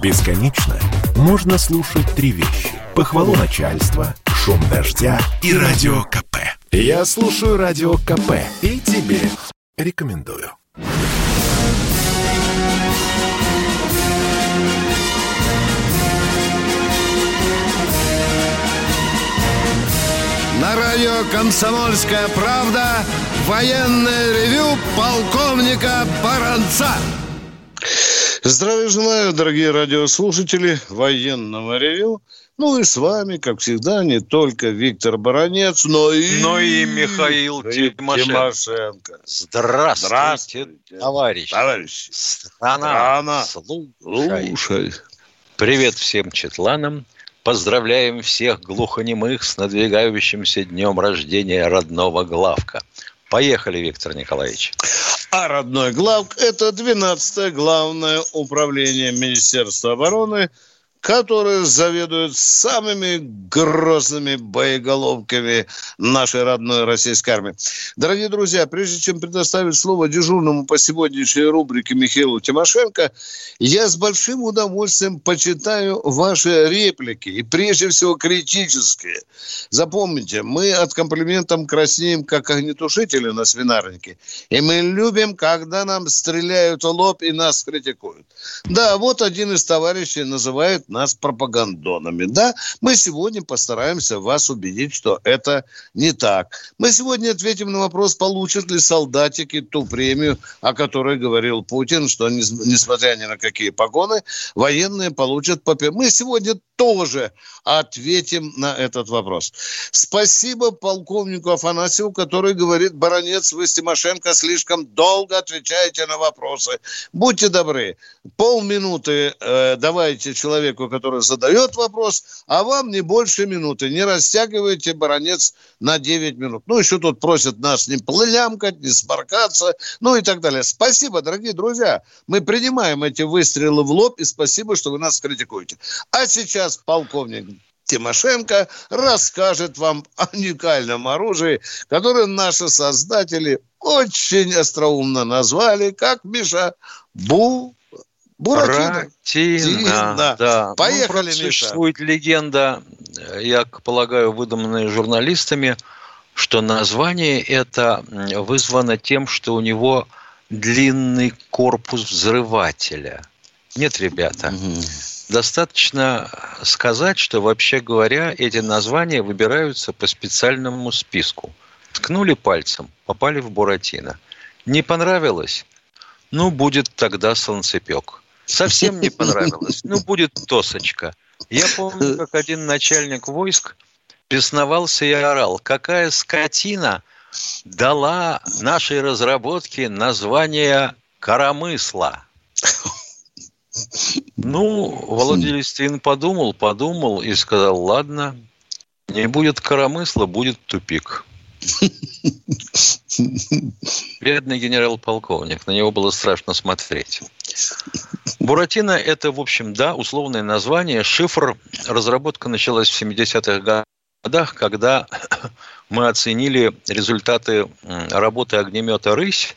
Бесконечно можно слушать три вещи. Похвалу начальства, шум дождя и радио КП. Я слушаю радио КП и тебе рекомендую. На радио «Комсомольская правда» военное ревю полковника Баранца. Здравия желаю, дорогие радиослушатели военного ревю. Ну и с вами, как всегда, не только Виктор Баранец, но и... Но и Михаил Тимошенко. Тимошенко. Здравствуйте, Здравствуйте, товарищ. Товарищ. Страна, Страна. слушай. Слушай. Привет всем четланам. Поздравляем всех глухонемых с надвигающимся днем рождения родного главка. Поехали, Виктор Николаевич. А родной главк – это 12-е главное управление Министерства обороны, которое заведует самыми грозными боеголовками нашей родной российской армии. Дорогие друзья, прежде чем предоставить слово дежурному по сегодняшней рубрике Михаилу Тимошенко, я с большим удовольствием почитаю ваши реплики, и прежде всего критические. Запомните, мы от комплиментов краснеем, как огнетушители на свинарнике, и мы любим, когда нам стреляют в лоб и нас критикуют. Да, вот один из товарищей называет нас пропагандонами. Да, мы сегодня постараемся вас убедить, что это не так. Мы сегодня ответим на вопрос, получат ли солдатики ту премию, о которой говорил Путин, что несмотря ни на какие погоны, военные получат по Мы сегодня тоже ответим на этот вопрос. Спасибо полковнику Афанасьеву, который говорит, баронец, вы, Тимошенко, слишком долго отвечаете на вопросы. Будьте добры, полминуты э, давайте человеку, который задает вопрос, а вам не больше минуты. Не растягивайте, баронец, на 9 минут. Ну, еще тут просят нас не плямкать, не сморкаться, ну и так далее. Спасибо, дорогие друзья. Мы принимаем эти выстрелы в лоб, и спасибо, что вы нас критикуете. А сейчас полковник Тимошенко расскажет вам о уникальном оружии, которое наши создатели очень остроумно назвали, как, Миша, Бу... Буратино. Буратино, да. Поехали, ну, Миша. Существует легенда, я полагаю, выдуманная журналистами, что название это вызвано тем, что у него длинный корпус взрывателя. Нет, ребята. Угу. Достаточно сказать, что вообще говоря, эти названия выбираются по специальному списку. Ткнули пальцем, попали в Буратино. Не понравилось? Ну, будет тогда солнцепек. Совсем не понравилось? Ну, будет тосочка. Я помню, как один начальник войск бесновался и орал, какая скотина дала нашей разработке название «Коромысла». Ну, Володя Листвин подумал, подумал и сказал, ладно, не будет коромысла, будет тупик. Бедный генерал-полковник, на него было страшно смотреть. Буратино – это, в общем, да, условное название. Шифр, разработка началась в 70-х годах, когда мы оценили результаты работы огнемета «Рысь»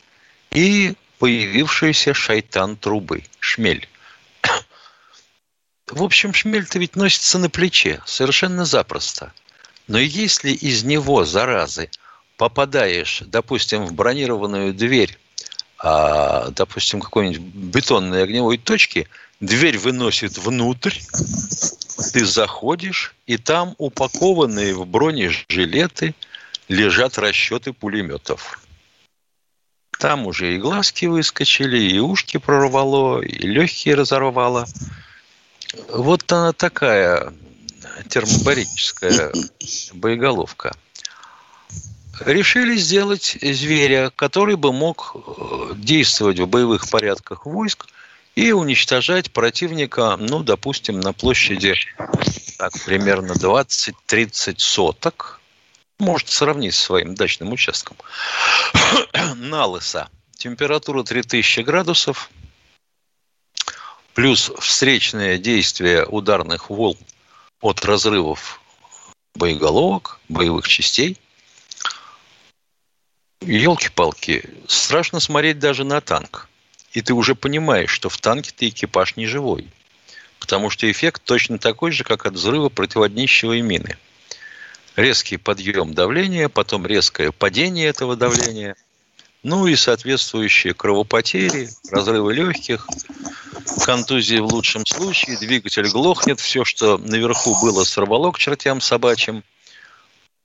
и появившийся шайтан трубы, шмель. В общем, шмель-то ведь носится на плече, совершенно запросто. Но если из него, заразы, попадаешь, допустим, в бронированную дверь, а, допустим, какой-нибудь бетонной огневой точки, дверь выносит внутрь, ты заходишь, и там упакованные в бронежилеты лежат расчеты пулеметов. Там уже и глазки выскочили, и ушки прорвало, и легкие разорвало. Вот она такая термобарическая боеголовка. Решили сделать зверя, который бы мог э, действовать в боевых порядках войск и уничтожать противника, ну, допустим, на площади так, примерно 20-30 соток, может сравнить с своим дачным участком, на лыса. Температура 3000 градусов, плюс встречное действие ударных волн от разрывов боеголовок, боевых частей. Елки-палки, страшно смотреть даже на танк. И ты уже понимаешь, что в танке ты экипаж не живой. потому что эффект точно такой же, как от взрыва противоднищевой мины. Резкий подъем давления, потом резкое падение этого давления, ну и соответствующие кровопотери, разрывы легких, контузии в лучшем случае, двигатель глохнет, все, что наверху было, сорвало к чертям собачьим,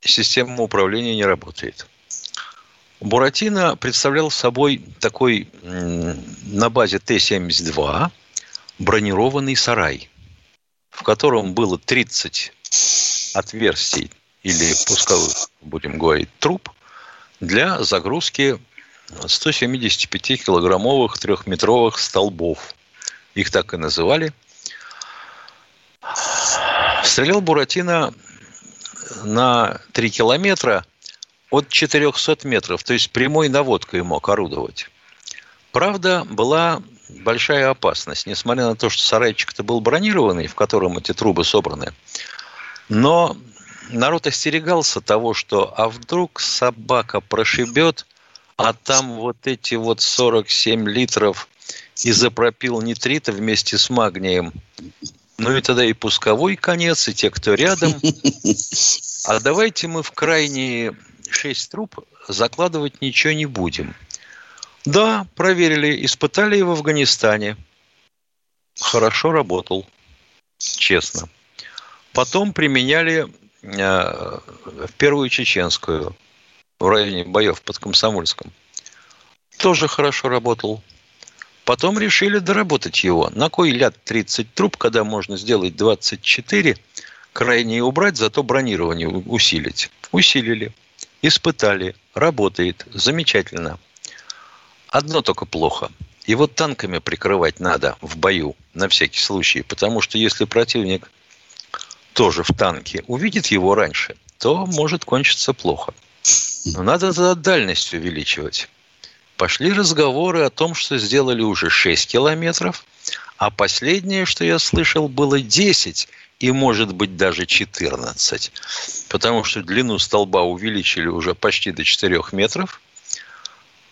система управления не работает. Буратино представлял собой такой на базе Т-72 бронированный сарай, в котором было 30 отверстий или пусковых, будем говорить, труб для загрузки 175-килограммовых трехметровых столбов. Их так и называли. Стрелял Буратино на 3 километра от 400 метров, то есть прямой наводкой мог орудовать. Правда, была большая опасность, несмотря на то, что сарайчик-то был бронированный, в котором эти трубы собраны. Но народ остерегался того, что а вдруг собака прошибет, а там вот эти вот 47 литров изопропил нитрита вместе с магнием. Ну и тогда и пусковой конец, и те, кто рядом. А давайте мы в крайние шесть труб закладывать ничего не будем. Да, проверили, испытали его в Афганистане. Хорошо работал, честно. Потом применяли э, в первую чеченскую, в районе боев под Комсомольском. Тоже хорошо работал. Потом решили доработать его. На кой ляд 30 труб, когда можно сделать 24, крайние убрать, зато бронирование усилить. Усилили. Испытали. Работает. Замечательно. Одно только плохо. Его танками прикрывать надо в бою, на всякий случай. Потому что если противник тоже в танке увидит его раньше, то может кончиться плохо. Но надо тогда дальность увеличивать пошли разговоры о том, что сделали уже 6 километров, а последнее, что я слышал, было 10 и, может быть, даже 14. Потому что длину столба увеличили уже почти до 4 метров.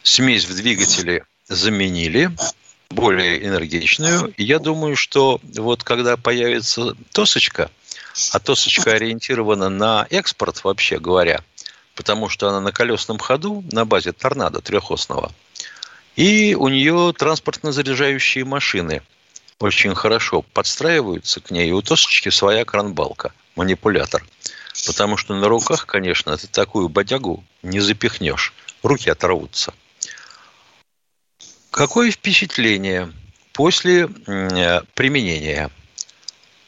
Смесь в двигателе заменили, более энергичную. Я думаю, что вот когда появится тосочка, а тосочка ориентирована на экспорт, вообще говоря – потому что она на колесном ходу на базе торнадо трехосного. И у нее транспортно-заряжающие машины очень хорошо подстраиваются к ней. И у Тосочки своя кранбалка, манипулятор. Потому что на руках, конечно, ты такую бодягу не запихнешь. Руки оторвутся. Какое впечатление после применения?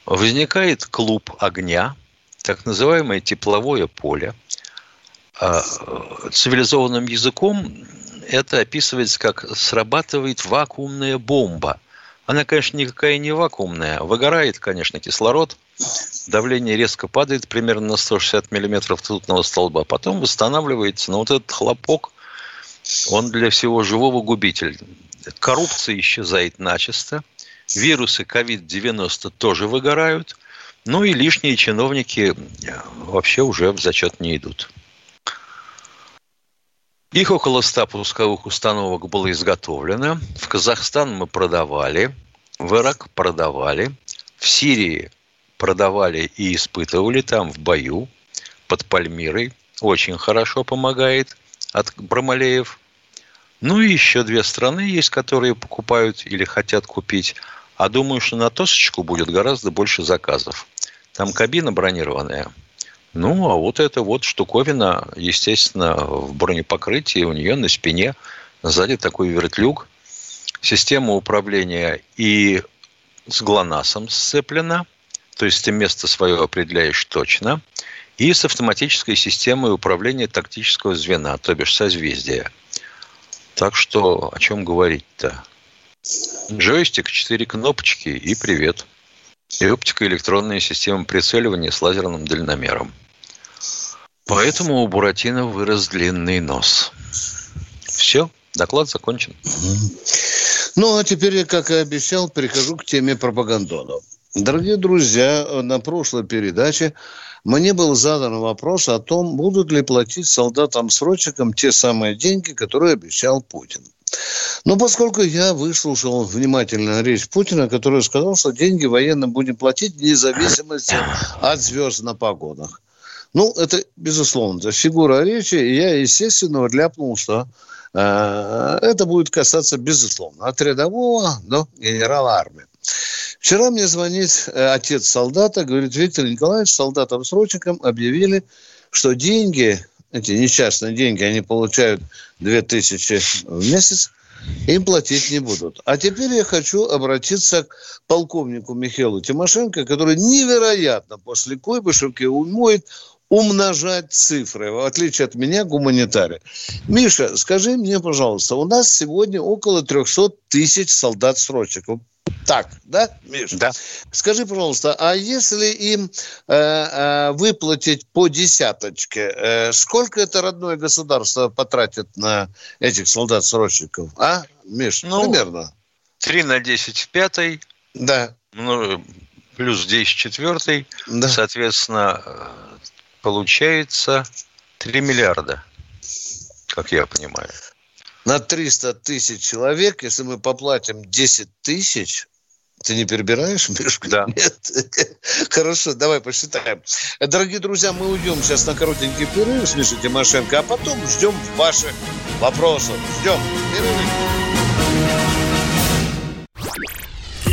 Возникает клуб огня, так называемое тепловое поле – а, цивилизованным языком это описывается как срабатывает вакуумная бомба. Она, конечно, никакая не вакуумная. Выгорает, конечно, кислород. Давление резко падает примерно на 160 миллиметров ртутного столба. Потом восстанавливается. Но вот этот хлопок, он для всего живого губитель. Коррупция исчезает начисто. Вирусы COVID-90 тоже выгорают. Ну и лишние чиновники вообще уже в зачет не идут. Их около 100 пусковых установок было изготовлено. В Казахстан мы продавали, в Ирак продавали, в Сирии продавали и испытывали там в бою под Пальмирой. Очень хорошо помогает от Брамалеев. Ну и еще две страны есть, которые покупают или хотят купить. А думаю, что на Тосочку будет гораздо больше заказов. Там кабина бронированная – ну, а вот эта вот штуковина, естественно, в бронепокрытии у нее на спине сзади такой вертлюг. Система управления и с ГЛОНАССом сцеплена, то есть ты место свое определяешь точно, и с автоматической системой управления тактического звена, то бишь созвездия. Так что о чем говорить-то? Джойстик, четыре кнопочки и привет. И оптико-электронная система прицеливания с лазерным дальномером – Поэтому у Буратино вырос длинный нос. Все, доклад закончен. Ну, а теперь я, как и обещал, перехожу к теме пропагандонов. Дорогие друзья, на прошлой передаче мне был задан вопрос о том, будут ли платить солдатам-срочникам те самые деньги, которые обещал Путин. Но поскольку я выслушал внимательно речь Путина, который сказал, что деньги военным будем платить вне зависимости от звезд на погонах. Ну, это, безусловно, фигура речи, и я, естественно, ляпнул, что это будет касаться, безусловно, от рядового до генерала армии. Вчера мне звонит э, отец солдата, говорит, Виктор Николаевич, солдатам-срочникам объявили, что деньги, эти несчастные деньги, они получают 2000 в месяц, им платить не будут. А теперь я хочу обратиться к полковнику Михаилу Тимошенко, который невероятно после Койбышевки умеет умножать цифры, в отличие от меня, гуманитария. Миша, скажи мне, пожалуйста, у нас сегодня около 300 тысяч солдат-срочников. Так, да, Миш? Да. Скажи, пожалуйста, а если им э, э, выплатить по десяточке, э, сколько это родное государство потратит на этих солдат-срочников? А, Миш, ну, примерно? 3 на 10 в пятой. Да. Ну, плюс 10 в четвертой. Да. Соответственно, получается 3 миллиарда, как я понимаю. На 300 тысяч человек, если мы поплатим 10 тысяч, ты не перебираешь, Мишка? Да. Нет. Хорошо, давай посчитаем. Дорогие друзья, мы уйдем сейчас на коротенький перерыв с Мишей Тимошенко, а потом ждем ваших вопросов. Ждем.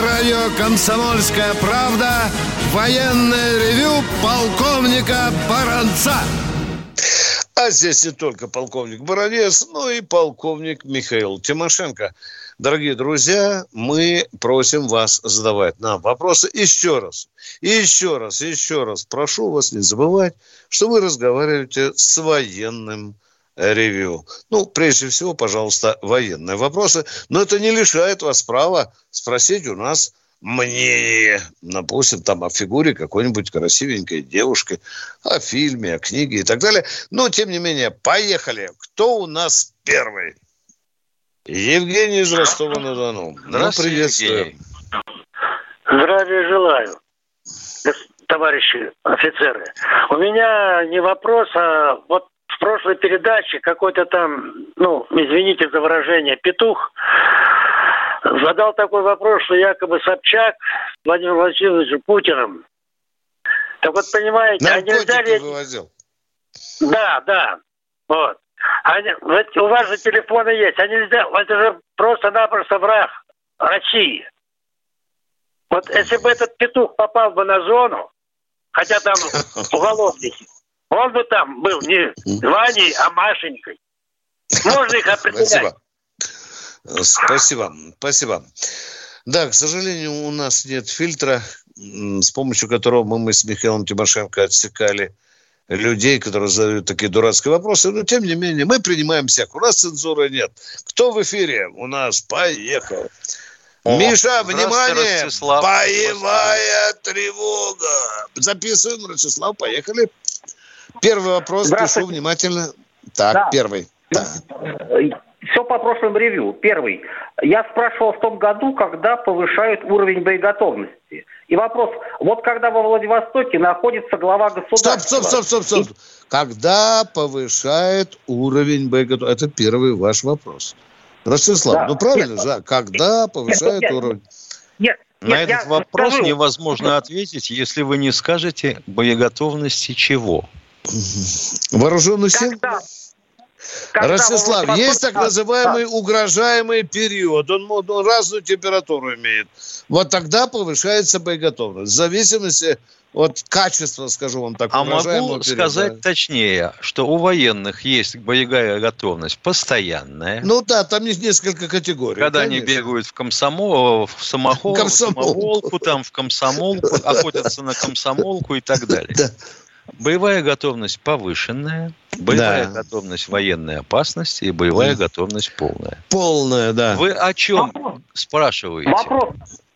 На радио «Комсомольская правда» военное ревю полковника Баранца. А здесь не только полковник Баранец, но и полковник Михаил Тимошенко. Дорогие друзья, мы просим вас задавать нам вопросы еще раз. Еще раз, еще раз прошу вас не забывать, что вы разговариваете с военным ревью. Ну, прежде всего, пожалуйста, военные вопросы. Но это не лишает вас права спросить у нас мнение, допустим, там о фигуре какой-нибудь красивенькой девушки, о фильме, о книге и так далее. Но, тем не менее, поехали. Кто у нас первый? Евгений из Ростова-на-Дону. Ну, приветствую. Здравия желаю, товарищи офицеры. У меня не вопрос, а вот в прошлой передаче какой-то там, ну, извините за выражение, петух задал такой вопрос, что якобы Собчак Владимир Владимирович Путиным. Так вот, понимаете, а нельзя ли... вывозил. Да, да. Вот. А, ведь у вас же телефоны есть. А нельзя... Это же просто-напросто враг России. Вот если бы этот петух попал бы на зону, хотя там уголовники, он бы там был не Ваней, а Машенькой. Можно их определять. Спасибо. Спасибо, спасибо. Да, к сожалению, у нас нет фильтра, с помощью которого мы, мы с Михаилом Тимошенко отсекали людей, которые задают такие дурацкие вопросы. Но, тем не менее, мы принимаем всех. У нас цензуры нет. Кто в эфире? У нас поехал. О, Миша, внимание! Ростислав. Боевая тревога. Записываем, Ростислав, поехали. Первый вопрос, пишу внимательно. Так, да. первый. Да все по прошлым ревью. Первый. Я спрашивал в том году, когда повышают уровень боеготовности. И вопрос, вот когда во Владивостоке находится глава государства... Стоп, стоп, стоп, стоп, стоп. И... Когда повышает уровень боеготовности? Это первый ваш вопрос. Ростислав, да. ну правильно нет, же, когда повышает нет, уровень... Нет, на нет, этот вопрос скажу. невозможно ответить, если вы не скажете боеготовности чего. Вооруженных сил? Когда, когда Ростислав, вот есть так называемый да. угрожаемый период. Он, он разную температуру имеет. Вот тогда повышается боеготовность. В зависимости от качества, скажу вам так. А могу периода. сказать точнее, что у военных есть боевая готовность постоянная. Ну да, там есть несколько категорий. Когда конечно. они бегают в комсомол, в самохол, комсомолку. в самоволку, там в комсомолку, охотятся на комсомолку и так далее. Боевая готовность повышенная, боевая да. готовность военной опасности и боевая да. готовность полная. Полная, да. Вы о чем Вопрос. спрашиваете? Вопрос.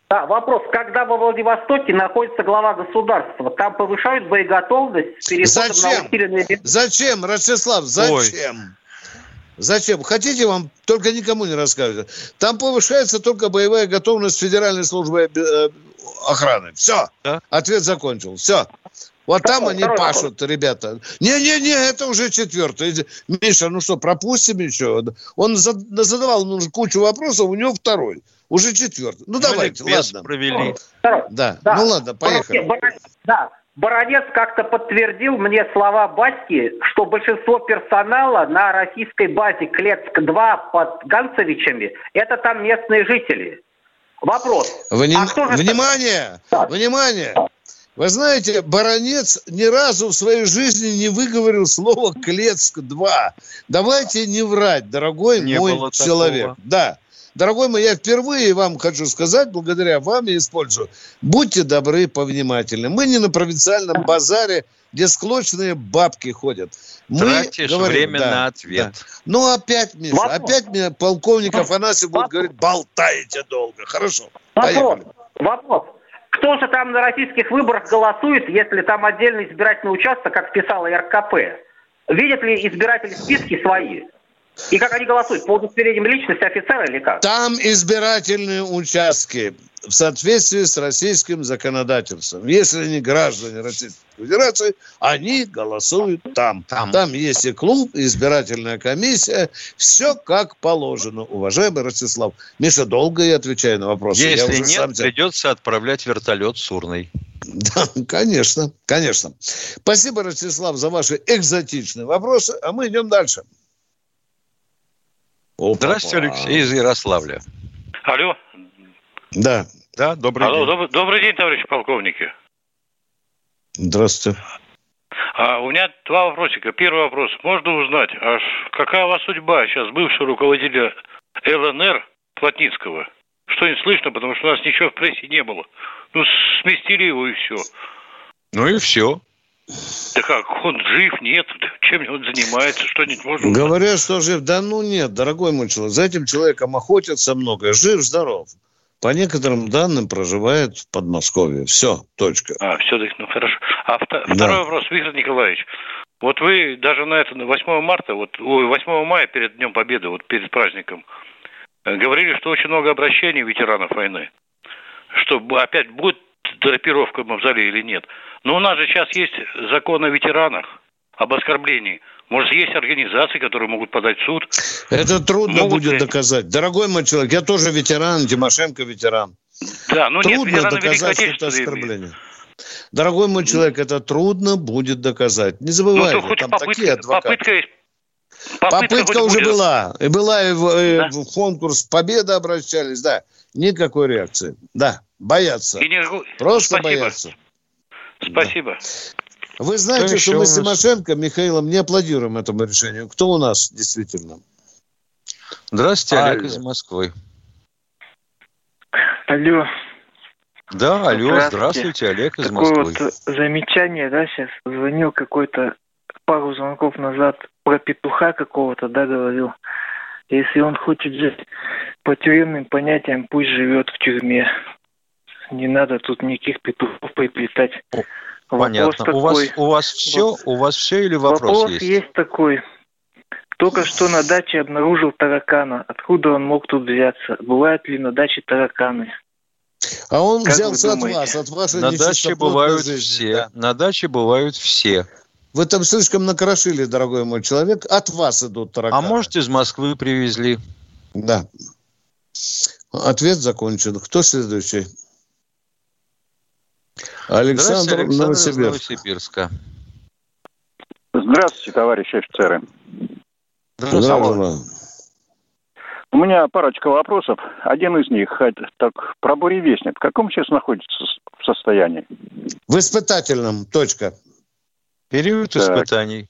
Да, вопрос. Когда во Владивостоке находится глава государства, там повышают боеготовность с переходом Зачем? на усиленные... Зачем, Ростислав, зачем? Зачем? Хотите, вам только никому не рассказывать. Там повышается только боевая готовность Федеральной службы э, охраны. Все. Да. Ответ закончил. Все. Вот Второй- там они второй пашут, ребята. Не-не-не, это уже четвертый. Миша, ну что, пропустим еще? Он за- задавал ну, кучу вопросов, у него второй. Уже четвертый. Ну, давайте, ладно. провели. Второй. Да. Да. ну ладно, поехали. Баранец- Да. Баранец как-то подтвердил мне слова Баски, что большинство персонала на российской базе Клецк-2 под Ганцевичами – это там местные жители. Вопрос. Вним- А кто же- Внимание! Так. Внимание! Вы знаете, Баронец ни разу в своей жизни не выговорил слово «Клецк-2». Давайте не врать, дорогой Не мой человек. такого. Да. Дорогой мой, я впервые вам хочу сказать, благодаря вам я использую. Будьте добры, повнимательны. Мы не на провинциальном базаре, где склочные бабки ходят. Мы Тратишь говорим, время да, на ответ. да. Ну, опять, Миша, Вопрос. опять меня полковник Афанасьев будет говорить, болтаете долго. Хорошо, Вопрос. поехали. Вопрос. Кто же там на российских выборах голосует, если там отдельный избирательный участок, как писала РКП? Видят ли избиратели списки свои? И как они голосуют? По удостоверениям личности офицера или как? Там избирательные участки в соответствии с российским законодательством. Если они граждане Российской Федерации, они голосуют там. Там. Там есть и клуб, и избирательная комиссия. Все как положено, уважаемый Ростислав. Миша, долго я отвечаю на вопросы. Если нет, сам придется отправлять вертолет с урной. Да, конечно, конечно. Спасибо, Ростислав, за ваши экзотичные вопросы. А мы идем дальше. Опа-па. Здравствуйте, Алексей из Ярославля. Алло. Да, Да, добрый Алло, день. добрый, добрый день, товарищи полковники. Здравствуйте. А, у меня два вопросика. Первый вопрос. Можно узнать, аж какая у вас судьба сейчас бывшего руководителя ЛНР Плотницкого? Что не слышно, потому что у нас ничего в прессе не было. Ну, сместили его и все. Ну и все. Да как, он жив, нет? Чем он занимается? Что-нибудь можно узнать? Говорят, что жив. Да ну нет, дорогой мой человек. За этим человеком охотятся много. Жив, здоров. По некоторым данным проживает в Подмосковье. Все, точка. А, все-таки, ну хорошо. А вто- Да. второй вопрос, Виктор Николаевич. Вот вы даже на это, на 8 марта, вот, ой, 8 мая перед Днем Победы, вот перед праздником, э, говорили, что очень много обращений ветеранов войны. Что опять будет драпировка в мавзолее или нет. Но у нас же сейчас есть закон о ветеранах, об оскорблении. Может, есть организации, которые могут подать в суд. Это трудно Могут будет ли? доказать. Дорогой мой человек, я тоже ветеран, Тимошенко ветеран. Да, ну нет, трудно Великой доказать, что это оскорбление. Дорогой мой человек, это трудно будет доказать. Не Ну, забывайте, хоть там такие попытка, адвокаты. попытка есть. Попытка, хоть уже будет. была. И была и в, э, Да. в конкурс Победы обращались, да. Никакой реакции. Да, боятся. И не- Просто Спасибо. боятся. Спасибо. Вы знаете, Кто что мы у с нас? Тимошенко, Михаилом, не аплодируем этому решению. Кто у нас действительно? Здравствуйте, Олег Алло. из Москвы. Алло, Да, алло, Здравствуйте. здравствуйте, Олег из такое Москвы. вот замечание, да, сейчас звонил какой-то пару звонков назад про петуха какого-то, да, говорил. Если он хочет жить по тюремным понятиям, пусть живет в тюрьме. Не надо тут никаких петухов приплетать. О, Вопрос Понятно. У вас, у вас все, у вас все или вопрос, Вопрос есть? есть такой. Только что на даче обнаружил таракана. Откуда он мог тут взяться? Бывают ли на даче тараканы? А он Как взялся от вас, от вашей На даче бывают жизни, все. да. На даче бывают все. Вы там слишком накрошили, дорогой мой человек. От вас идут А тараканы. может, из Москвы привезли? Да. Ответ закончен. Кто следующий? Александр, Александр Новосибирск. Новосибирска. Здравствуйте, товарищи офицеры. Здравствуйте. У меня парочка вопросов. Один из них, так, про буревестник. В каком сейчас находится состоянии? В испытательном. Точка. Период Так. испытаний.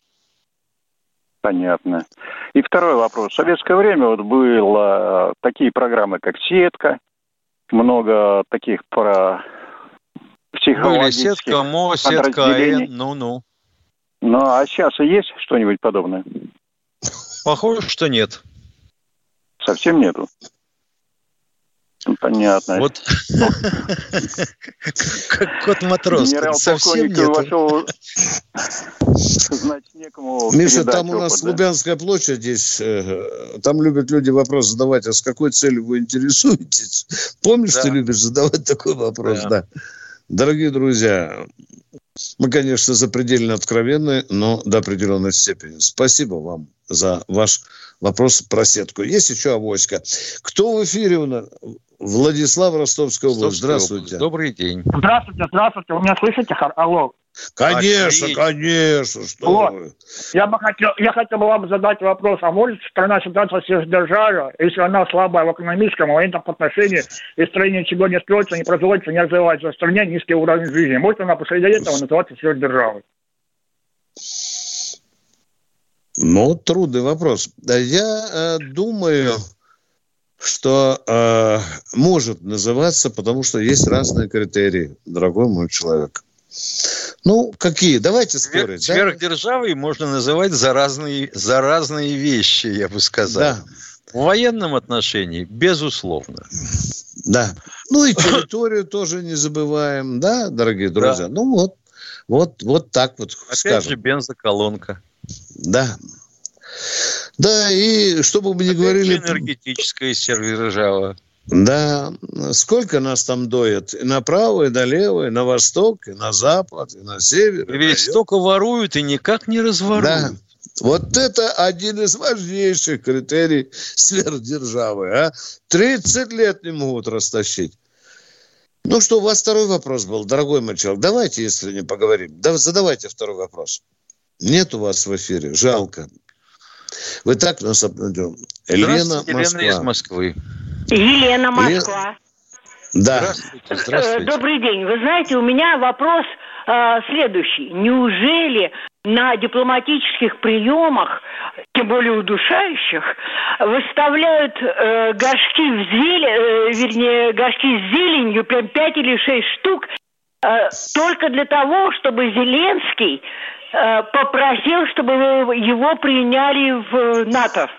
Понятно. И второй вопрос. В советское время вот было такие программы, как «Сетка», много таких про Были сетка МО, сетка. АН, ну-ну. Ну, а сейчас есть что-нибудь подобное? Похоже, что нет. Совсем нету. Понятно. Вот как кот матрос. Совсем нет. Вошел, значит, некому Миша, там у нас Лубянская площадь здесь. Э, там любят люди вопрос задавать, а с какой целью вы интересуетесь? Помнишь, ты любишь задавать такой вопрос? Да. Дорогие друзья, мы, конечно, запредельно откровенны, но до определенной степени. Спасибо вам за ваш вопрос про сетку. Есть еще авоська. Кто в эфире у нас? Владислав Ростовская область. Здравствуйте. Добрый день. Здравствуйте, здравствуйте. Вы меня слышите? Алло. Конечно, а, конечно, что вот. вы. Я бы хотел, я хотел бы вам задать вопрос, а может страна считаться сверхдержавой, если она слабая в экономическом, военном отношении, и строение чего не строится, не производится, не развивается в стране, низкий уровень жизни. Может она после этого называться сверхдержавой? Ну, трудный вопрос. Я э, думаю, что э, может называться, потому что есть разные критерии, дорогой мой человек. Ну, какие? Давайте спорить. Сверхдержавой да? можно называть за разные, за разные вещи, я бы сказал. Да. В военном отношении, безусловно. Да. Ну и территорию тоже не забываем, да, дорогие друзья? Да. Ну вот, вот, вот так вот Опять скажем. же бензоколонка. Да. Да, и чтобы мы не Опять говорили... энергетическая сверхдержава. Да, сколько нас там доят? И направо, и налево, и на восток, и на запад, и на север. И ведь столько воруют и никак не разворуют. Да. Вот это один из важнейших критерий сверхдержавы. А? 30 лет не могут растащить. Ну что, у вас второй вопрос был, дорогой мой человек. Давайте, если не поговорим. Да, задавайте второй вопрос. Нет у вас в эфире, жалко. Вы так нас обнадем. Елена, Москва. Елена из Москвы. Елена Москва. Да. Здравствуйте, э, здравствуйте. Добрый день. Вы знаете, у меня вопрос э, следующий. Неужели на дипломатических приемах, тем более удушающих, выставляют э, горшки в зелень, э, вернее, горшки с зеленью, прям пять или шесть штук, э, только для того, чтобы Зеленский э, попросил, чтобы его приняли в НАТО?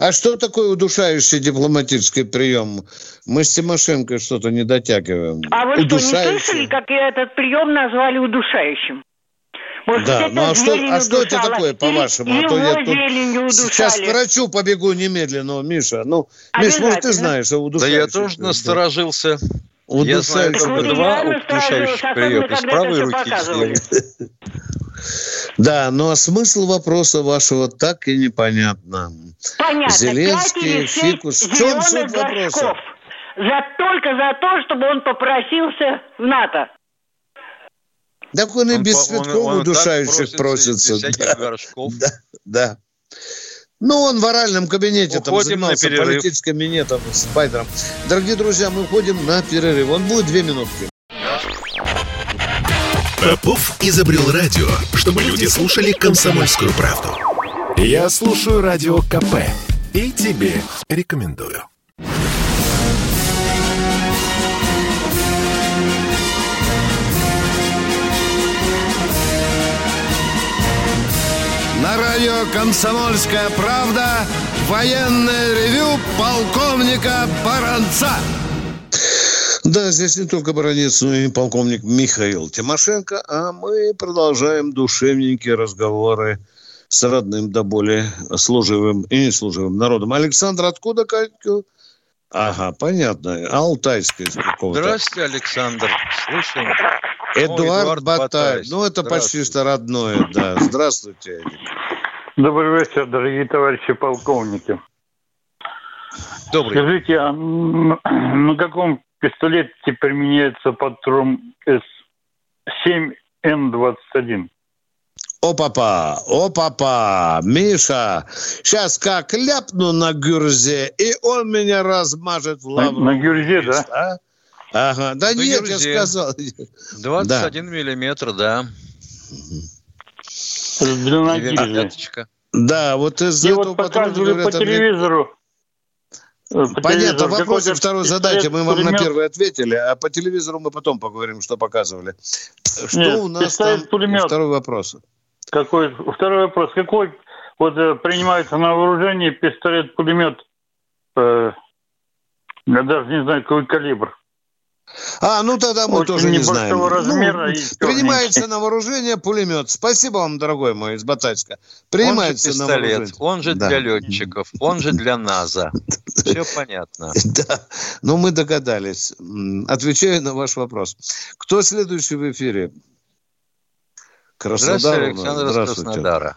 А что такое удушающий дипломатический прием? Мы с Тимошенко что-то не дотягиваем. А вы что, не слышали, как этот прием назвали удушающим? Может, да, ну а что, а что это такое, по-вашему? А то я тут сейчас к врачу побегу немедленно, Миша. Ну, Миш, может, ты знаешь, а удушающий. Да я тоже насторожился. Я знаю только два удушающих приема. Из правой руки. Да, но смысл вопроса вашего так и непонятно. Понятно. Зеленский, фикус. В чем суть вопроса? За, только за то, чтобы он попросился в НАТО. Так он, он и без цветков удушающих просится. Да, горшков. да, да. Ну, он в оральном кабинете уходим там занимался политическим минетом с Байдером. Дорогие друзья, мы уходим на перерыв. Он будет две минутки. Попов изобрел радио, чтобы люди слушали комсомольскую правду. Я слушаю радио КП и тебе рекомендую. На радио «Комсомольская правда» военное ревю полковника Баранца. Да, здесь не только Баранец, но и полковник Михаил Тимошенко, а мы продолжаем душевненькие разговоры с родным до боли служивым и неслуживым народом. Александр, откуда Катьку? Ага, понятно. Алтайская из какого-то. Здравствуйте, Александр. Слушаем. Эдуард, О, Эдуард Батаев. Ну, это почти что родное, да. Здравствуйте, Эдик. Добрый вечер, дорогие товарищи полковники. Добрый. Скажите, а на каком пистолете применяется патрон С7Н21? О, папа, о, папа, Миша, сейчас как ляпну на гюрзе, и он меня размажет в лавру. На, на гюрзе, да? А? Ага, да на нет, гюрзе. я сказал. 21 да. миллиметр, да. Длина Да, вот из этого вот показывали говорят, по телевизору. По Понятно, вопрос второй задайте, мы вам на первый ответили, а по телевизору мы потом поговорим, что показывали. Что Нет, у нас там? Пулемет. Второй вопрос. Какой? Второй вопрос. Какой вот э, принимается на вооружение пистолет-пулемет э, Я даже не знаю, какой калибр. А, ну тогда мы Очень тоже не знаем. небольшого размера Ну, и принимается на вооружение пулемет. Спасибо вам, дорогой мой из Батайска. Он же Принимается на пистолет, вооружение. он же Да. для летчиков, он же для НАЗа. Все понятно. Да, ну мы догадались. Отвечаю на ваш вопрос. Кто следующий в эфире? Здравствуйте, Краснодар нас. Александр из Здравствуйте. Краснодара.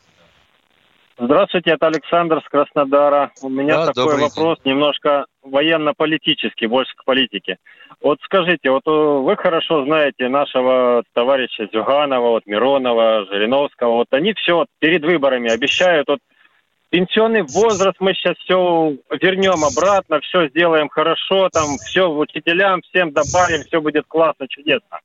Здравствуйте, это Александр с Краснодара. У меня Да, такой вопрос, немножко военно-политический, больше к политике. Вот скажите, вот э, вы хорошо знаете нашего товарища Зюганова, вот Миронова, Жириновского, вот они все перед выборами обещают, вот пенсионный возраст мы сейчас все вернем обратно, все сделаем хорошо, там все учителям всем добавим, все будет классно, чудесно.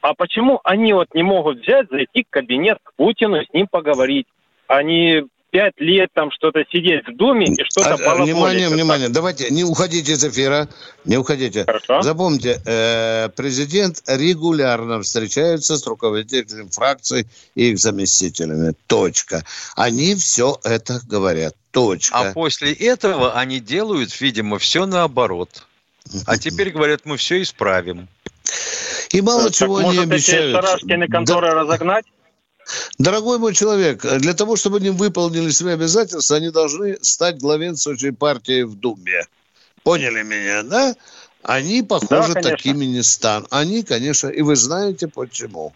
А почему они вот не могут взять, зайти в кабинет к Путину, с ним поговорить? Они пять лет там что-то сидеть в Думе и что-то А, балаболить. Внимание, внимание. Давайте, не уходите из эфира. Не уходите. Хорошо. Запомните, э, президент регулярно встречается с руководителями фракций и их заместителями. Точка. Они все это говорят. Точка. А после этого они делают, видимо, все наоборот. А теперь говорят, мы все исправим. И мало Так, чего они может, эти обещают. шарашкины конторы разогнать? Дорогой мой человек, для того, чтобы они выполнили свои обязательства, они должны стать главенствующей партией в Думе. Поняли меня, да? Они, похоже, Да, конечно. такими не станут. Они, конечно, и вы знаете почему.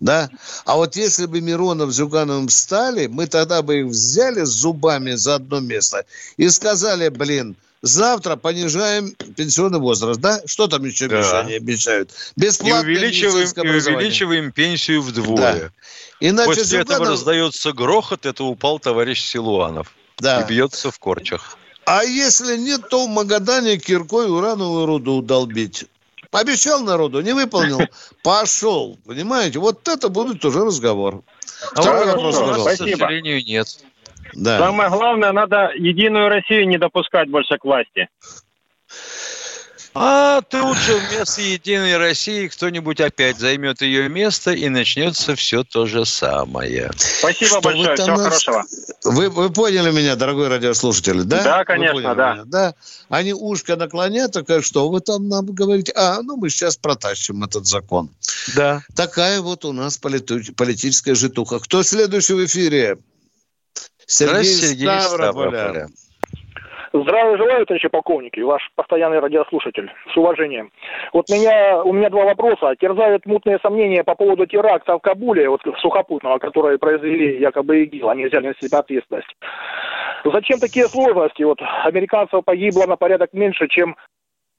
Да? А вот если бы Миронов с Зюгановым стали, мы тогда бы их взяли зубами за одно место и сказали, блин, завтра понижаем пенсионный возраст, да? Что там еще Да. обещания обещают? И Бесплатное увеличиваем, и увеличиваем пенсию Да. вдвое. Иначе После этого Зюганов- раздается грохот, это упал товарищ Силуанов. Да. И бьется в корчах. А если нет, то в Магадане киркой урановую руду долбить. Обещал народу, не выполнил, пошел. Понимаете? Вот это будет уже разговор. А Второй вопрос, пожалуйста. к сожалению, нет. Да. Самое главное, надо Единую Россию не допускать больше к власти. А тут же вместо Единой России кто-нибудь опять займет ее место, и начнется все то же самое. Спасибо Что большое, всего нас- хорошего. Вы, вы поняли меня, дорогой радиослушатель, да? Да, конечно, да. меня, да. Они ушко наклонят, такая, что вы там нам говорите? А, ну мы сейчас протащим этот закон. Да. Такая вот у нас политу- политическая житуха. Кто следующий в эфире? Сергей, Здравствуйте, Сергей Ставрополя. Ставрополя. Здравия желаю, товарищи полковники, ваш постоянный радиослушатель. С уважением. Вот меня, у меня два вопроса. Терзают мутные сомнения по поводу теракта в Кабуле, вот сухопутного, который произвели якобы ИГИЛ. Они взяли на себя ответственность. Зачем такие сложности? Вот американцев погибло на порядок меньше, чем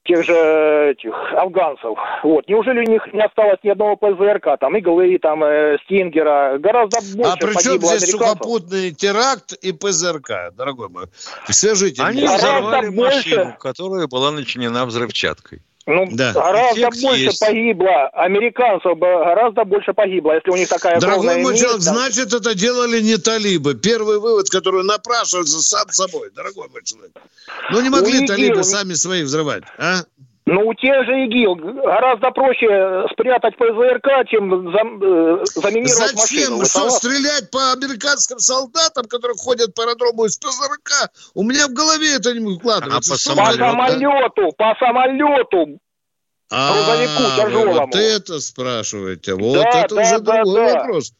тех же этих афганцев. Вот. Неужели у них не осталось ни одного ПЗРК, там, иглы, там, э, Стингера? Гораздо больше А при чем здесь американцев. сухопутный теракт и ПЗРК, дорогой мой? Свяжите Они меня. взорвали больше. машину, которая была начинена взрывчаткой. Ну, Да. гораздо Эффект больше есть. погибло. Американцев гораздо больше погибло, если у них такая Дорогой мой человек, там. значит, это делали не талибы. Первый вывод, который напрашивается сам собой, дорогой мой человек. Ну, не могли Ну, талибы сами своих взрывать, а? Ну, у тех же ИГИЛ гораздо проще спрятать ПЗРК, чем зам- э, заминировать машину. Зачем? Вы Что, стрелять по американским солдатам, которые ходят по аэродрому из ПЗРК? У меня в голове это не укладывается. А по Что По самолету, по самолету. А, грузовику тяжелому. вот это спрашиваете. Вот Да, это да, уже да, другой да. вопрос.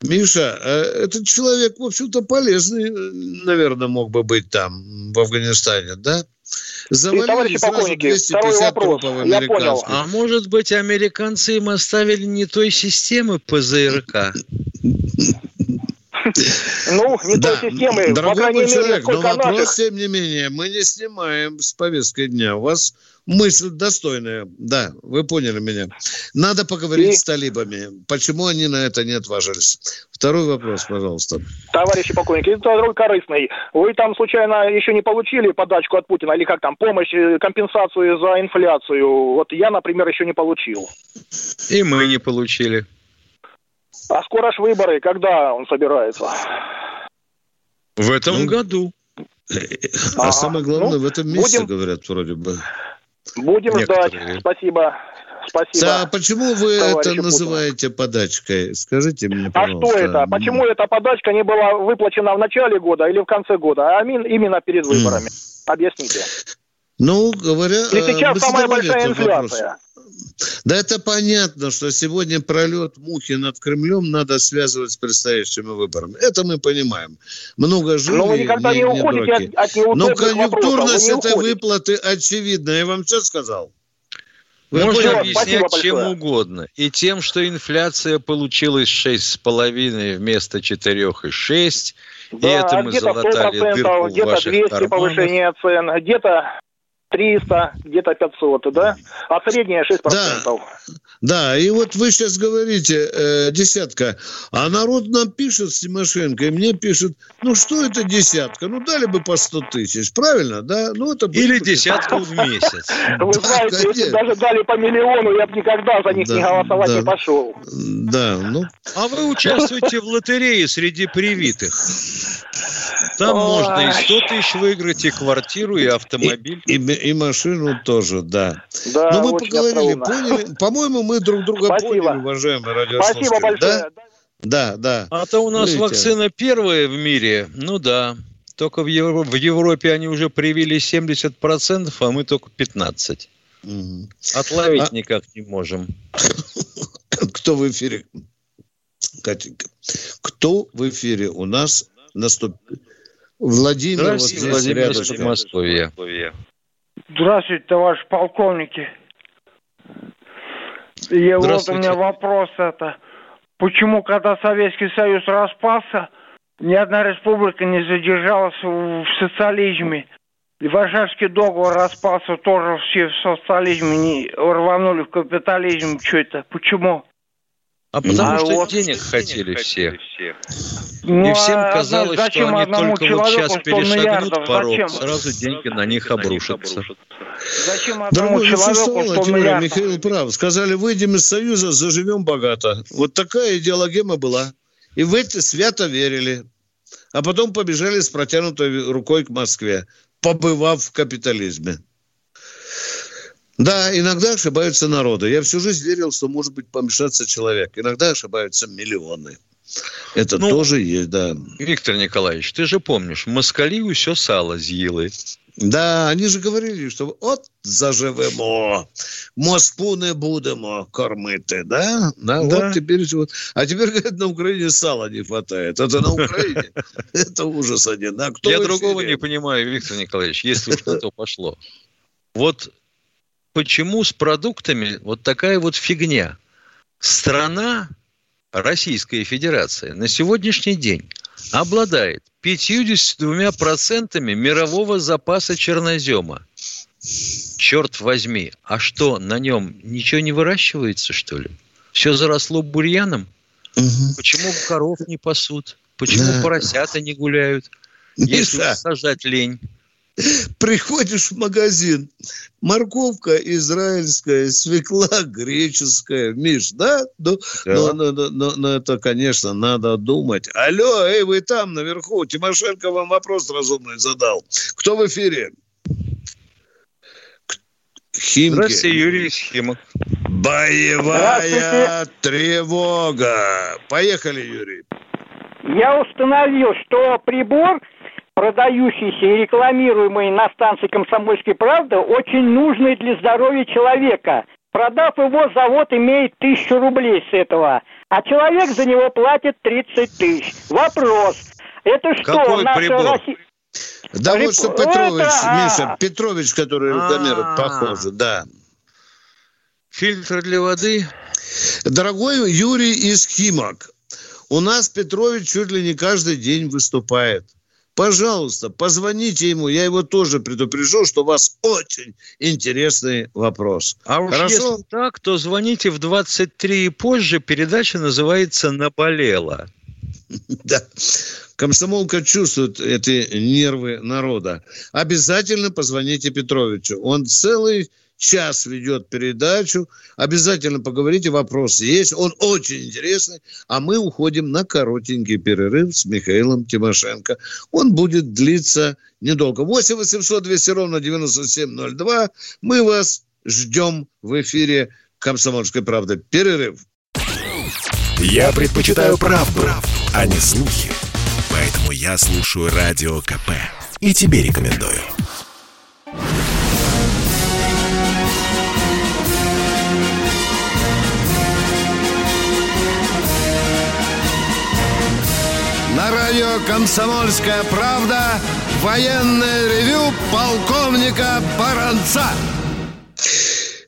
Миша, э, этот человек, в общем-то, полезный, э, наверное, мог бы быть там, в Афганистане, да? Завалили товарищи сразу полковники, 250 второй вопрос. трупов Я американских. А может быть, американцы им оставили не той системы ПЗРК? Ну, не Да, той системы. По дорогой крайней мой мере, человек, но вопрос, наших. тем не менее, мы не снимаем с повестки дня. У вас мысль достойная. Да, вы поняли меня. Надо поговорить И- с талибами. Почему они на это не отважились? Второй вопрос, пожалуйста. Товарищи полковники, это второй корыстный. Вы там случайно еще не получили подачку от Путина или как там, помощь, э, компенсацию за инфляцию? Вот я, например, еще не получил. И мы не получили. А скоро ж выборы, когда он собирается? В этом Ну, году. А Ага. самое главное, Ну, в этом месяце, будем- говорят, вроде бы. Будем Некоторые. ждать. Спасибо. Спасибо. Да, почему вы это называете подачкой? Скажите мне, А пожалуйста. что это? Почему эта подачка не была выплачена в начале года или в конце года, а именно перед выборами? Объясните. Ну, говоря... И сейчас вы самая большая этот вопрос. инфляция. Да это понятно, что сегодня пролет мухи над Кремлем надо связывать с предстоящими выборами. Это мы понимаем. Много жили, Но вы никогда не уходите дураки. от- от Но конъюнктурность не этой уходите. выплаты очевидна. Я вам все сказал. Вы Можно объяснять чем угодно. И тем, что инфляция получилась 6,5 вместо 4,6. и Да, это а мы залатали 100%, дырку где-то ваших 200 карманах. повышение цен, где-то 300, где-то 500, да? А средняя 6%. Да, и вот вы сейчас говорите, э, десятка, а народ нам пишет с Тимошенко, и мне пишет, ну что это десятка? Ну дали бы по 100 тысяч, правильно, да? Ну, это Или десятку в месяц. Вы знаете, если даже дали по миллиону, я бы никогда за них не Да, голосовать да. не пошел. Да, ну... А вы участвуете в лотерее среди привитых. Там Ой. можно и 100 тысяч выиграть, и квартиру, и автомобиль. И, и машину тоже, да. Да, ну, мы поговорили, остроумно. поняли. По-моему, мы друг друга Спасибо. поняли, уважаемые радиослушатели. Спасибо большое. Да? Да, да. А то у нас Видите? вакцина первая в мире. Ну да. Только в, Евро- в Европе они уже привили 70%, а мы только 15%. Мгм. Отловить А- никак не можем. Кто в эфире? Катенька. Кто в эфире у нас наступ... Владимир, вот Здравствуйте, здесь Владимир из рядышком. Подмосковья. Здравствуйте, товарищ полковники. И вот у меня вопрос это. Почему, когда Советский Союз распался, ни одна республика не задержалась в, в социализме? И Варшавский договор распался, тоже все в социализме не рванули в капитализм. Что это? Почему? А потому А что вот- денег хотели все. Ну, И всем а казалось, что зачем они только вот сейчас человеку 100 перешагнут порог, Зачем? сразу деньги на них обрушатся. Зачем одному Дорогой, ну, человеку существовало, 100 Тимур, миллиардов? Михаил прав. Сказали, выйдем из Союза, заживем богато. Вот такая идеологема была. И в эти свято верили. А потом побежали с протянутой рукой к Москве, побывав в капитализме. Да, иногда ошибаются народы. Я всю жизнь верил, что может быть помешаться человек. Иногда ошибаются миллионы. Это Ну, тоже есть, да. Виктор Николаевич, ты же помнишь, москалі усё сало з'їли. Да, они же говорили, что от заживемо, Москву не будемо кормити, да? да? Да. Вот теперь вот. А теперь, говорят, на Украине сала не хватает. Это на Украине. Это ужас один. А кто Я другого не понимаю, Виктор Николаевич, если уж на то пошло. Вот почему с продуктами вот такая вот фигня? Страна, Российская Федерация, на сегодняшний день обладает 52% мирового запаса чернозема. Черт возьми, а что, на нем ничего не выращивается, что ли? Все заросло бурьяном? Мгм. Почему коров не пасут? Почему Да. поросята не гуляют? Если Миша, сажать лень. приходишь в магазин, морковка израильская, свекла греческая. Миш, да? Ну, ну, ну, ну, ну, ну, это, конечно, надо думать. Алло, эй, вы там наверху, Тимошенко вам вопрос разумный задал. Кто в эфире? Химки. Здравствуйте, Юрий Химок. Боевая тревога. Поехали, Юрий. Я установил, что прибор, продающийся и рекламируемый на станции «Комсомольской правды», очень нужный для здоровья человека. Продав его, завод имеет тысячу рублей с этого, а человек за него платит 30 тысяч. Вопрос. Это что, Какой наша прибор? Россия... Да Реп- вот что Петрович, это, а. Миша, Петрович, который рекламирует, похоже, да. Фильтр для воды. Дорогой Юрий из Химок, у нас Петрович чуть ли не каждый день выступает. Пожалуйста, позвоните ему, я его тоже предупрежу, что у вас очень интересный вопрос. А уж Хорошо? если так, то звоните в 23 и позже. Передача называется «Наболело». Да. Комсомолка чувствует эти нервы народа. Обязательно позвоните Петровичу. Он целый час ведет передачу. Обязательно поговорите, вопрос есть. Он очень интересный. А мы уходим на коротенький перерыв с Михаилом Тимошенко. Он будет длиться недолго. 8 800 200 ровно 9702. Мы вас ждем в эфире «Комсомольской правды». Перерыв. Я предпочитаю правду, а не слухи. Поэтому я слушаю Радио КП. И тебе рекомендую. Радио «Комсомольская правда» военное ревю полковника Баранца.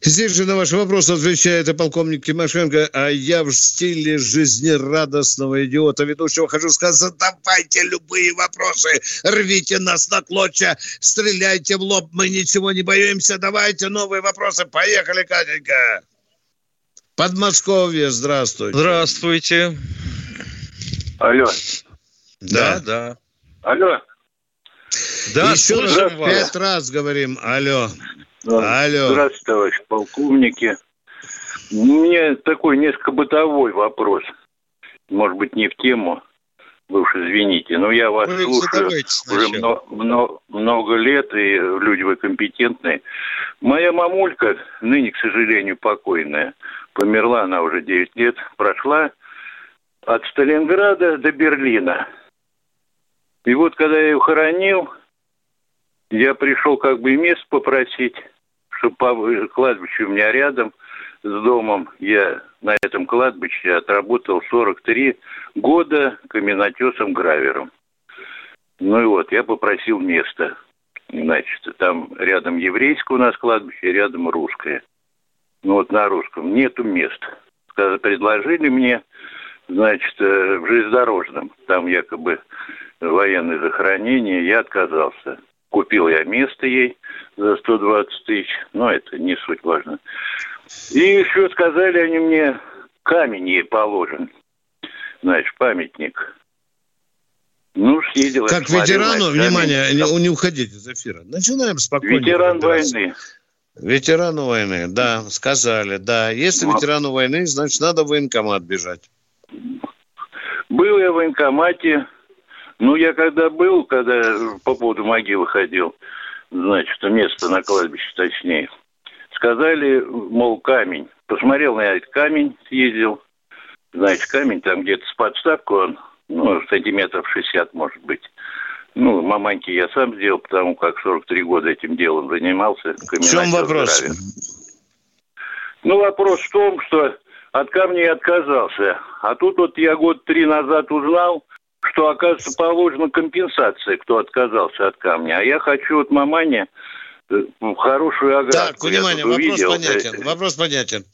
Здесь же на ваш вопрос отвечает и полковник Тимошенко, а я в стиле жизнерадостного идиота ведущего хочу сказать, задавайте любые вопросы, рвите нас на клочья, стреляйте в лоб, мы ничего не боимся, давайте новые вопросы. Поехали, Катенька. Подмосковье, здравствуйте. Здравствуйте. Алло. Да, да. Алло. Да, Еще раз, вас. пять раз говорим. Алло. Алло. Здравствуйте, товарищ полковники. У меня такой несколько бытовой вопрос. Может быть, не в тему. Вы уж извините, но я вас Вы слушаю уже сначала. мно- мно- много лет, и люди вы компетентные. Моя мамулька, ныне, к сожалению, покойная, померла она уже 9 лет, прошла от Сталинграда до Берлина. И вот, когда я ее хоронил, я пришел как бы место попросить, чтобы кладбище у меня рядом с домом. Я на этом кладбище отработал 43 года каменотесом-гравером. Ну и вот, я попросил место. Значит, там рядом еврейское у нас кладбище, рядом русское. Ну вот на русском нету места. Сказали, предложили мне, значит, э, в железнодорожном, там якобы военное захоронение, я отказался. Купил я место ей за 120 тысяч, но это не суть важно. И еще сказали они мне, камень ей положен, значит, памятник. Ну, съездил. Как посмотрел, ветерану, значит, внимание, не, не уходите из эфира. Начинаем спокойно. Ветеран войны. Ветерану войны, да, сказали, да. Если Ну. ветерану войны, значит, надо в военкомат бежать. Был я в военкомате. Ну, я когда был, когда по поводу могилы ходил, значит, место на кладбище точнее, сказали, мол, камень. Посмотрел на этот камень, съездил. Значит, камень там где-то с подставку, он, ну, сантиметров 60, может быть. Ну, маманьки я сам сделал, потому как 43 года этим делом занимался. В чем вопрос? Ну, вопрос в том, что от камня я отказался. А тут вот я год три назад узнал, что, оказывается, положена компенсация, кто отказался от камня. А я хочу вот мамане э, хорошую оградку. Так, внимание, вопрос увидел. понятен. Вопрос понятен.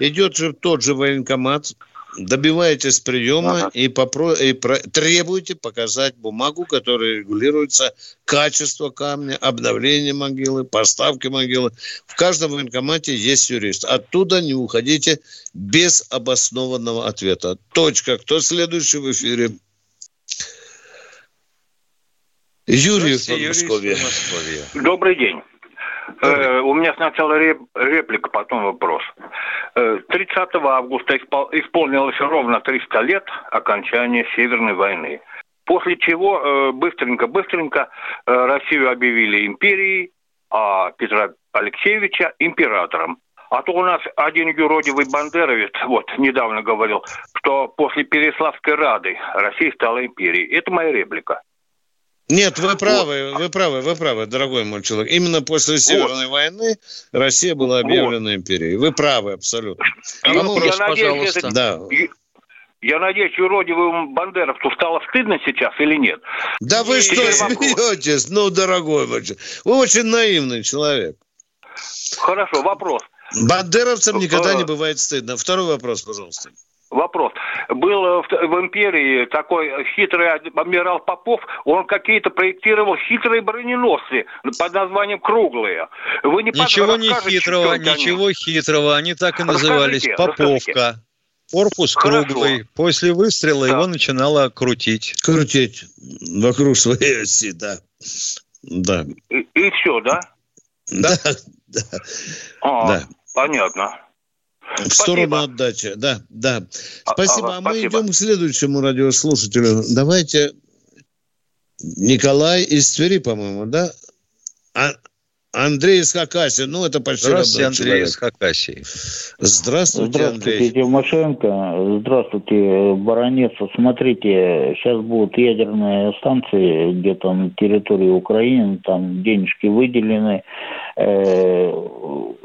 Идет же тот же военкомат, добиваетесь приема и, попро... и про- требуете показать бумагу, которая регулируется качество камня, обновление могилы, поставки могилы. В каждом военкомате есть юрист. Оттуда не уходите без обоснованного ответа. Точка. Кто следующий в эфире? Юрий Подмосковье. Добрый день. Э, у меня сначала реп- реплика, потом вопрос. Э, 30 августа испол- исполнилось ровно 300 лет окончания Северной войны. После чего э, быстренько-быстренько э, Россию объявили империей, а Петра Алексеевича императором. А то у нас один юродивый бандеровец вот недавно говорил, что после Переславской Рады Россия стала империей. Это моя реплика. Нет, вы правы, вы правы, вы правы, дорогой мой человек. Именно после Северной войны Россия была объявлена империей. Вы правы абсолютно. Я- По-моему, я надеюсь, это- Да. Я надеюсь, юродивому бандеровцу стало стыдно сейчас или нет? Да вы И что, вопрос. смеетесь? Ну, дорогой мой человек. Вы очень наивный человек. Хорошо, вопрос. Бандеровцам никогда Э, не бывает стыдно. Второй вопрос, пожалуйста. Вопрос. Был э, в, в империи такой хитрый адмирал Попов, он какие-то проектировал хитрые броненосцы под названием «Круглые». Вы не Ничего не хитрого, это они? ничего хитрого. Они так и Расскажите, назывались. Поповка. Корпус Хорошо. круглый. После выстрела его начинало крутить. Крутить вокруг своей оси, да. Да. И, все, да? Да, да. А, Да. Понятно. В сторону отдачи, да, да. А- Спасибо. ага, А мы спасибо. идем к следующему радиослушателю. Давайте Николай из Твери, по-моему, да? А- Андрей из Хакасии. Ну, это почти Здравствуйте, Андрей человек. из Хакасии. Здравствуйте, Здравствуйте, Андрей. Тимошенко. Здравствуйте, Баранец. Смотрите, сейчас будут ядерные станции где-то на территории Украины, там денежки выделены. Э,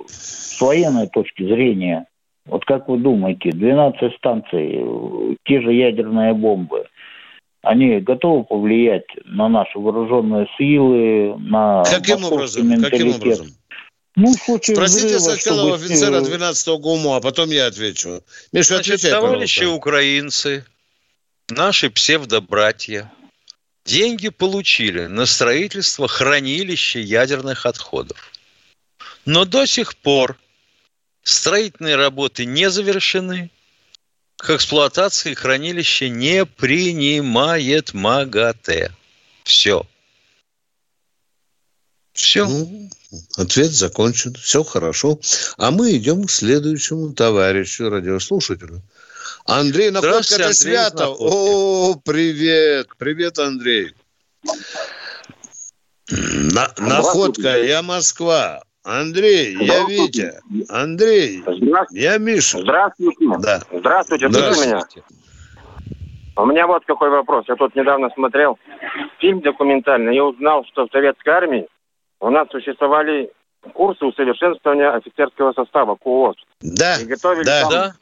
с военной точки зрения, вот как вы думаете, 12 станций, те же ядерные бомбы, Они готовы повлиять на наши вооруженные силы, на Каким образом? Каким образом? Ну, в случае Спросите взрыва, сначала чтобы- офицера 12-го ГУМО, а потом я отвечу. Миша, Значит, отвечай, товарищи пожалуйста. украинцы, наши псевдобратья, деньги получили на строительство хранилища ядерных отходов. Но до сих пор строительные работы не завершены, к эксплуатации хранилища не принимает МАГАТЭ. Все. Все. Ну, ответ закончен. Все хорошо. А мы идем к следующему товарищу, радиослушателю. Андрей, находка это Андрей из свято. Находки. О, привет. Привет, Андрей. На- находка, я Москва. Андрей, я Здравствуйте. Витя. Андрей, я Миша. Здравствуйте. Да. Здравствуйте, слышите меня? У меня вот какой вопрос. Я тут недавно смотрел фильм документальный и узнал, что в советской армии у нас существовали курсы усовершенствования офицерского состава КУОС. Да, И готовили да. там Да.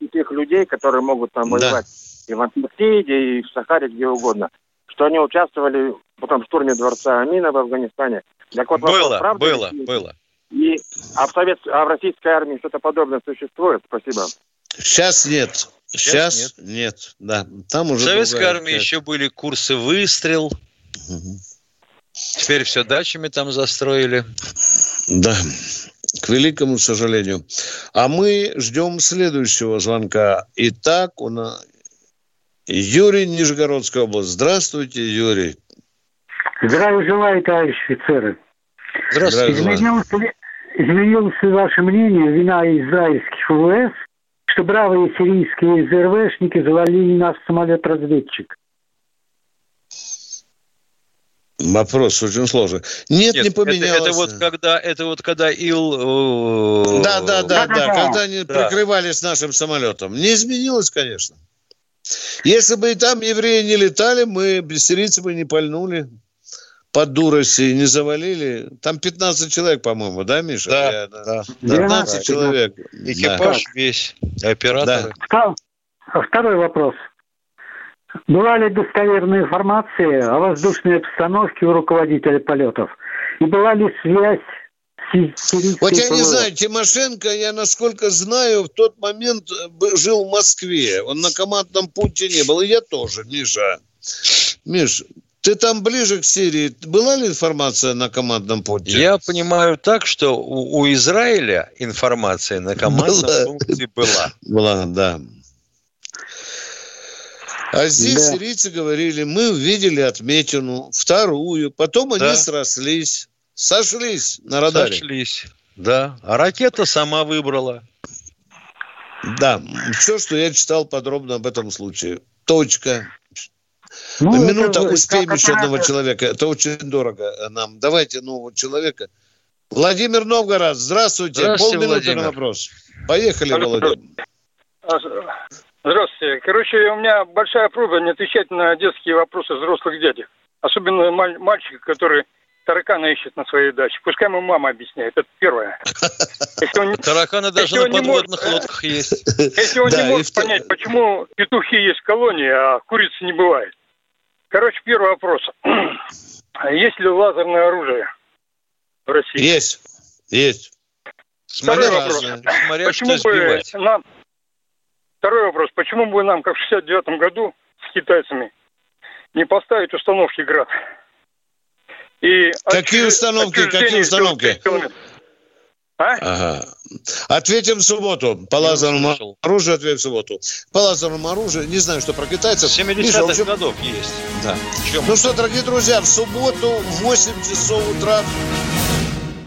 таких людей, которые могут там Да. воевать и в Антарктиде, и в Сахаре, где угодно. Что они участвовали потом в штурме дворца Амина в Афганистане. Так вот, вопрос, Было, правда ли было, это? было. И, а, в совет... а в российской армии что-то подобное существует? Спасибо. Сейчас нет. Сейчас Сейчас, нет. Да, там В уже советской другая армии часть. еще были курсы выстрел. Теперь все дачами там застроили. Да, к великому сожалению. А мы ждем следующего звонка. Итак, у нас Юрий, Нижегородская область. Здравствуйте, Юрий. Здравия желаю, товарищи офицеры. Здравствуйте. Изменилось ли, изменилось ваше мнение вина израильских ВВС, что бравые сирийские ЗРВшники завалили наш самолет-разведчик? Вопрос очень сложный. Нет, не это- поменялось. Это, вот когда, это вот когда Ил. э, Да, да, да, да, когда они Да. прикрывались нашим самолетом. Не изменилось, конечно. Если бы и там евреи не летали, мы без сирийцев бы не пальнули под дурость и не завалили. Там 15 человек, по-моему, да, Миша? Да, Я- да. 15 Да. человек. Экипаж весь, операторы. Втор- Второй вопрос. Была ли достоверная информация о воздушной обстановке у руководителя полетов? И была ли связь Вот я не знаю, Тимошенко, я насколько знаю, в тот момент э, жил в Москве. Он на командном пункте не был. И я тоже, Миша. Миш, ты там ближе к Сирии. Была ли информация на командном пункте? Я понимаю так, что у, у Израиля информация на командном Была. пункте была. Была, да. А здесь Да. сирийцы говорили, мы увидели отметину, вторую, потом они Да. срослись, сошлись на радаре. Сошлись. Да. А ракета сама выбрала. Да, все, что я читал подробно об этом случае. Точка. Ну, Минута, это успеем как еще одного оператор- человека. Это очень дорого э, нам. Давайте нового человека. Владимир Новгород, здравствуйте. Здравствуйте, Полминуты Владимир. на вопрос. Поехали, Володя. А, Здравствуйте. Короче, у меня большая просьба не отвечать на детские вопросы взрослых дядек. Особенно маль- мальчика, который таракана ищет на своей даче. Пускай ему мама объясняет. Это первое. Если он, Тараканы даже на может- подводных лодках есть. если он не может понять, почему петухи есть в колонии, а курицы не бывает. Короче, первый вопрос. Есть ли лазерное оружие в России? Есть. Есть. Второй Смотря вопрос. разное. Смотря Почему что бы сбивать. нам... Второй вопрос. Почему бы нам, как в 69 году с китайцами, не поставить установки «Град»? И Какие отчужд- установки? Какие установки? 40 километров. А? Ага. Ответим в субботу. По лазерному оружию ответим в субботу. По лазерному оружию, не знаю, что про китайцев. С Миша, в 70-х общем, годов есть. Да. Чем? Ну что, дорогие друзья, в субботу в 8 часов утра